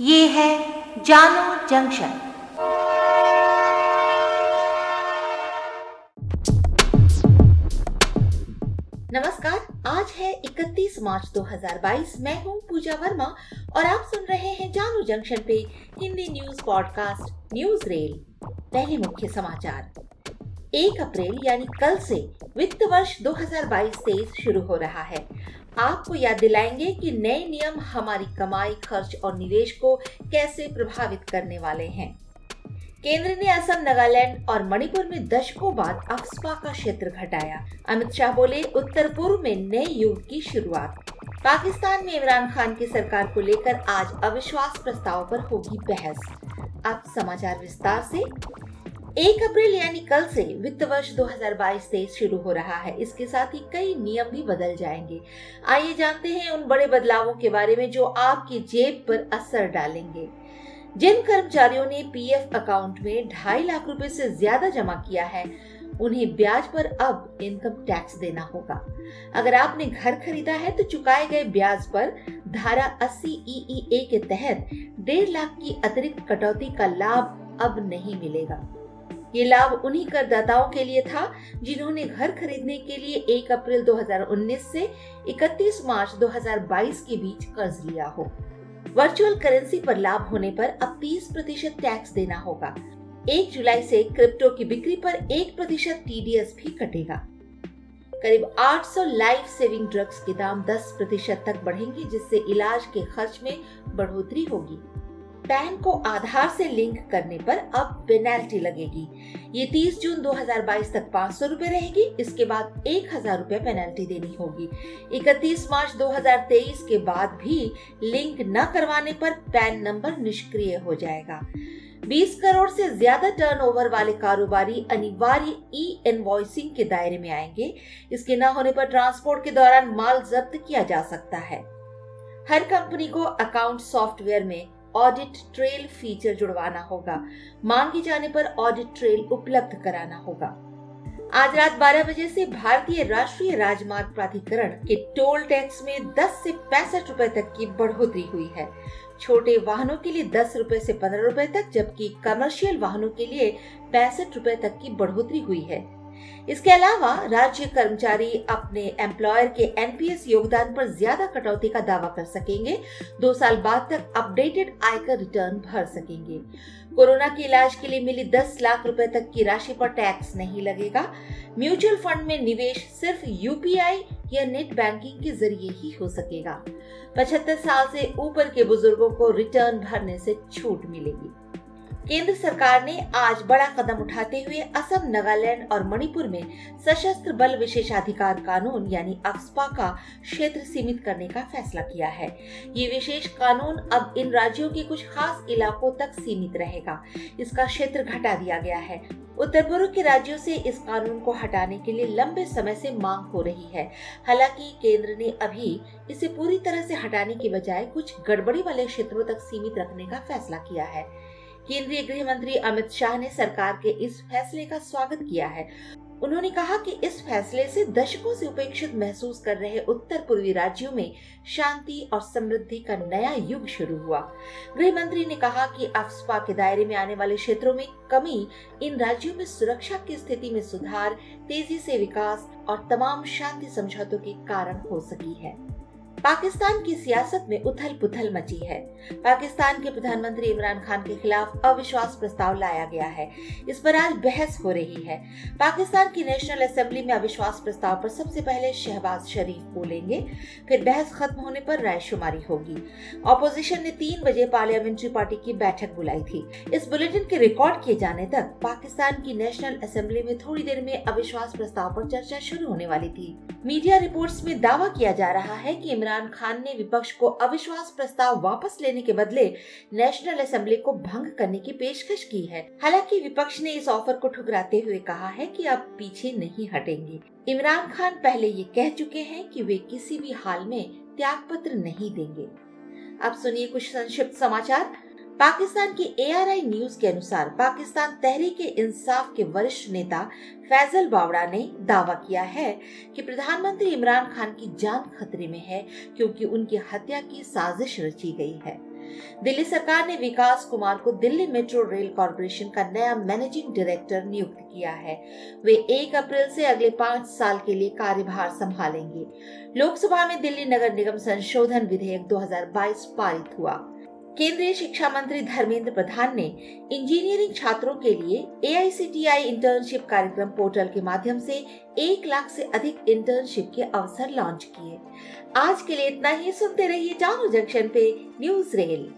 ये है जानो जंक्शन। नमस्कार, आज है 31 मार्च 2022 मैं हूँ पूजा वर्मा और आप सुन रहे हैं जानू जंक्शन पे Hindi news podcast news rail. पहले मुख्य समाचार। 1 अप्रैल यानी कल से वित्त वर्ष 2022-23 शुरू हो रहा है। आपको याद दिलाएँगे कि नए नियम हमारी कमाई, खर्च और निवेश को कैसे प्रभावित करने वाले हैं। केंद्र ने असम, नागालैंड और मणिपुर में दशकों बाद अफस्पा का क्षेत्र घटाया। अमित शाह बोले, उत्तर पूर्व में नए युग की शुरुआत। पाकिस्तान में इमरान खान की सरकार को लेकर आज अविश्वास प्रस्ताव पर होगी बहस। अब समाचार विस्तार से एक अप्रैल यानी कल से वित्त वर्ष 2022-23 शुरू हो रहा है। इसके साथ ही कई नियम भी बदल जाएँगे। आइए जानते हैं उन बड़े बदलावों के बारे में जो आपकी जेब पर असर डालेंगे। जिन कर्मचारियों ने पीएफ अकाउंट में ढाई लाख रुपए से ज़्यादा जमा किया है, उन्हें ब्याज पर अब इनकम टैक्स देना होगा। अगर आपने घर खरीदा है तो चुकाए गए ब्याज पर धारा 80 ईईए के तहत डेढ़ लाख की अतिरिक्त कटौती का लाभ अब नहीं मिलेगा। ये लाभ उन्हीं करदाताओं के लिए था जिन्होंने घर खरीदने के लिए 1 अप्रैल 2019 से 31 मार्च 2022 के बीच कर्ज लिया हो। वर्चुअल करेंसी पर लाभ होने पर अब 30 प्रतिशत टैक्स देना होगा। एक जुलाई से क्रिप्टो की बिक्री पर एक प्रतिशत टीडीएस भी कटेगा। करीब 800 लाइफ सेविंग ड्रग्स के दाम 10 प्रतिशत तक बढ़ेंगे, जिससे इलाज के खर्च में बढ़ोतरी होगी। पैन को आधार से लिंक करने पर अब पेनल्टी लगेगी। ये 30 जून 2022 तक पाँच सौ रूपए रहेगी। इसके बाद एक हज़ार रूपए पेनल्टी देनी होगी। 31 मार्च 2023 के बाद भी लिंक न करवाने पर पैन नंबर निष्क्रिय हो जाएगा। 20 करोड़ से ज़्यादा टर्नओवर वाले कारोबारी अनिवार्य ई इनवॉइसिंग के दायरे में आएँगे। इसके न होने पर ट्रांसपोर्ट के दौरान माल जब्त किया जा सकता है। हर कंपनी को अकाउंट सॉफ्टवेयर में ऑडिट ट्रेल फीचर जुड़वाना होगा। मांगी जाने पर ऑडिट ट्रेल उपलब्ध कराना होगा। आज रात 12 बजे से भारतीय राष्ट्रीय राजमार्ग प्राधिकरण के टोल टैक्स में 10 से पैंसठ रूपए तक की बढ़ोतरी हुई है। छोटे वाहनों के लिए दस रूपए से पंद्रह रूपए तक, जबकि कमर्शियल वाहनों के लिए पैंसठ रूपए तक की बढ़ोतरी हुई है। इसके अलावा राज्य कर्मचारी अपने एम्प्लॉयर के एनपीएस योगदान पर ज़्यादा कटौती का दावा कर सकेंगे। दो साल बाद तक अपडेटेड आयकर रिटर्न भर सकेंगे। कोरोना के इलाज के लिए मिली 10 लाख रुपए तक की राशि पर टैक्स नहीं लगेगा। म्यूचुअल फंड में निवेश सिर्फ़ यूपीआई या नेट बैंकिंग के ज़रिए ही हो सकेगा। पचहत्तर साल से ऊपर के बुज़ुर्गों को रिटर्न भरने से छूट मिलेगी। केंद्र सरकार ने आज बड़ा कदम उठाते हुए असम, नागालैंड और मणिपुर में सशस्त्र बल विशेषाधिकार कानून, यानी अफ्स्पा का क्षेत्र सीमित करने का फैसला किया है। ये विशेष कानून अब इन राज्यों के कुछ खास इलाकों तक सीमित रहेगा। इसका क्षेत्र घटा दिया गया है। उत्तर पूर्व के राज्यों से इस कानून को हटाने के लिए लंबे समय से मांग हो रही है। हालाँकि केंद्र ने अभी इसे पूरी तरह से हटाने के बजाय कुछ गड़बड़ी वाले क्षेत्रों तक सीमित रखने का फैसला किया है। केंद्रीय गृह मंत्री अमित शाह ने सरकार के इस फैसले का स्वागत किया है। उन्होंने कहा कि इस फैसले से दशकों से उपेक्षित महसूस कर रहे उत्तर पूर्वी राज्यों में शांति और समृद्धि का नया युग शुरू हुआ। गृह मंत्री ने कहा कि अफस्पा के दायरे में आने वाले क्षेत्रों में कमी, इन राज्यों में सुरक्षा की स्थिति में सुधार, तेज़ी से विकास और तमाम शांति समझौतों के कारण हो सकी है। पाकिस्तान की सियासत में उथल पुथल मची है। पाकिस्तान के प्रधानमंत्री इमरान खान के खिलाफ अविश्वास प्रस्ताव लाया गया है। इस पर आज बहस हो रही है। पाकिस्तान की नेशनल असेंबली में अविश्वास प्रस्ताव पर सबसे पहले शहबाज शरीफ बोलेंगे, फिर बहस खत्म होने पर रायशुमारी होगी। ऑपोजिशन ने तीन बजे पार्लियामेंट्री पार्टी की बैठक बुलाई थी। इस बुलेटिन के रिकॉर्ड किए जाने तक पाकिस्तान की नेशनल असेंबली में थोड़ी देर में अविश्वास प्रस्ताव पर चर्चा शुरू होने वाली थी। मीडिया रिपोर्ट्स में दावा किया जा रहा है कि इमरान इमरान खान ने विपक्ष को अविश्वास प्रस्ताव वापस लेने के बदले नेशनल असेंबली को भंग करने की पेशकश की है। हालाँकि विपक्ष ने इस ऑफ़र को ठुकराते हुए कहा है कि अब पीछे नहीं हटेंगे। इमरान खान पहले ये कह चुके हैं कि वे किसी भी हाल में त्याग पत्र नहीं देंगे। अब सुनिए कुछ संक्षिप्त समाचार। पाकिस्तान की एआरआई न्यूज़ के अनुसार पाकिस्तान तहरीक इंसाफ के वरिष्ठ नेता फैजल बावड़ा ने दावा किया है कि प्रधानमंत्री इमरान खान की जान खतरे में है क्योंकि उनकी हत्या की साजिश रची गई है। दिल्ली सरकार ने विकास कुमार को दिल्ली मेट्रो रेल कॉरपोरेशन का नया मैनेजिंग डायरेक्टर नियुक्त किया है। वे 1 अप्रैल से अगले पाँच साल के लिए कार्यभार संभालेंगे। लोकसभा में दिल्ली नगर निगम संशोधन विधेयक 2022 पारित हुआ। केंद्रीय शिक्षा मंत्री धर्मेंद्र प्रधान ने इंजीनियरिंग छात्रों के लिए ए इंटर्नशिप कार्यक्रम पोर्टल के माध्यम से एक लाख से अधिक इंटर्नशिप के अवसर लॉन्च किए। आज के लिए इतना ही। सुनते रहिए जानू जंक्शन पे न्यूज़ रेल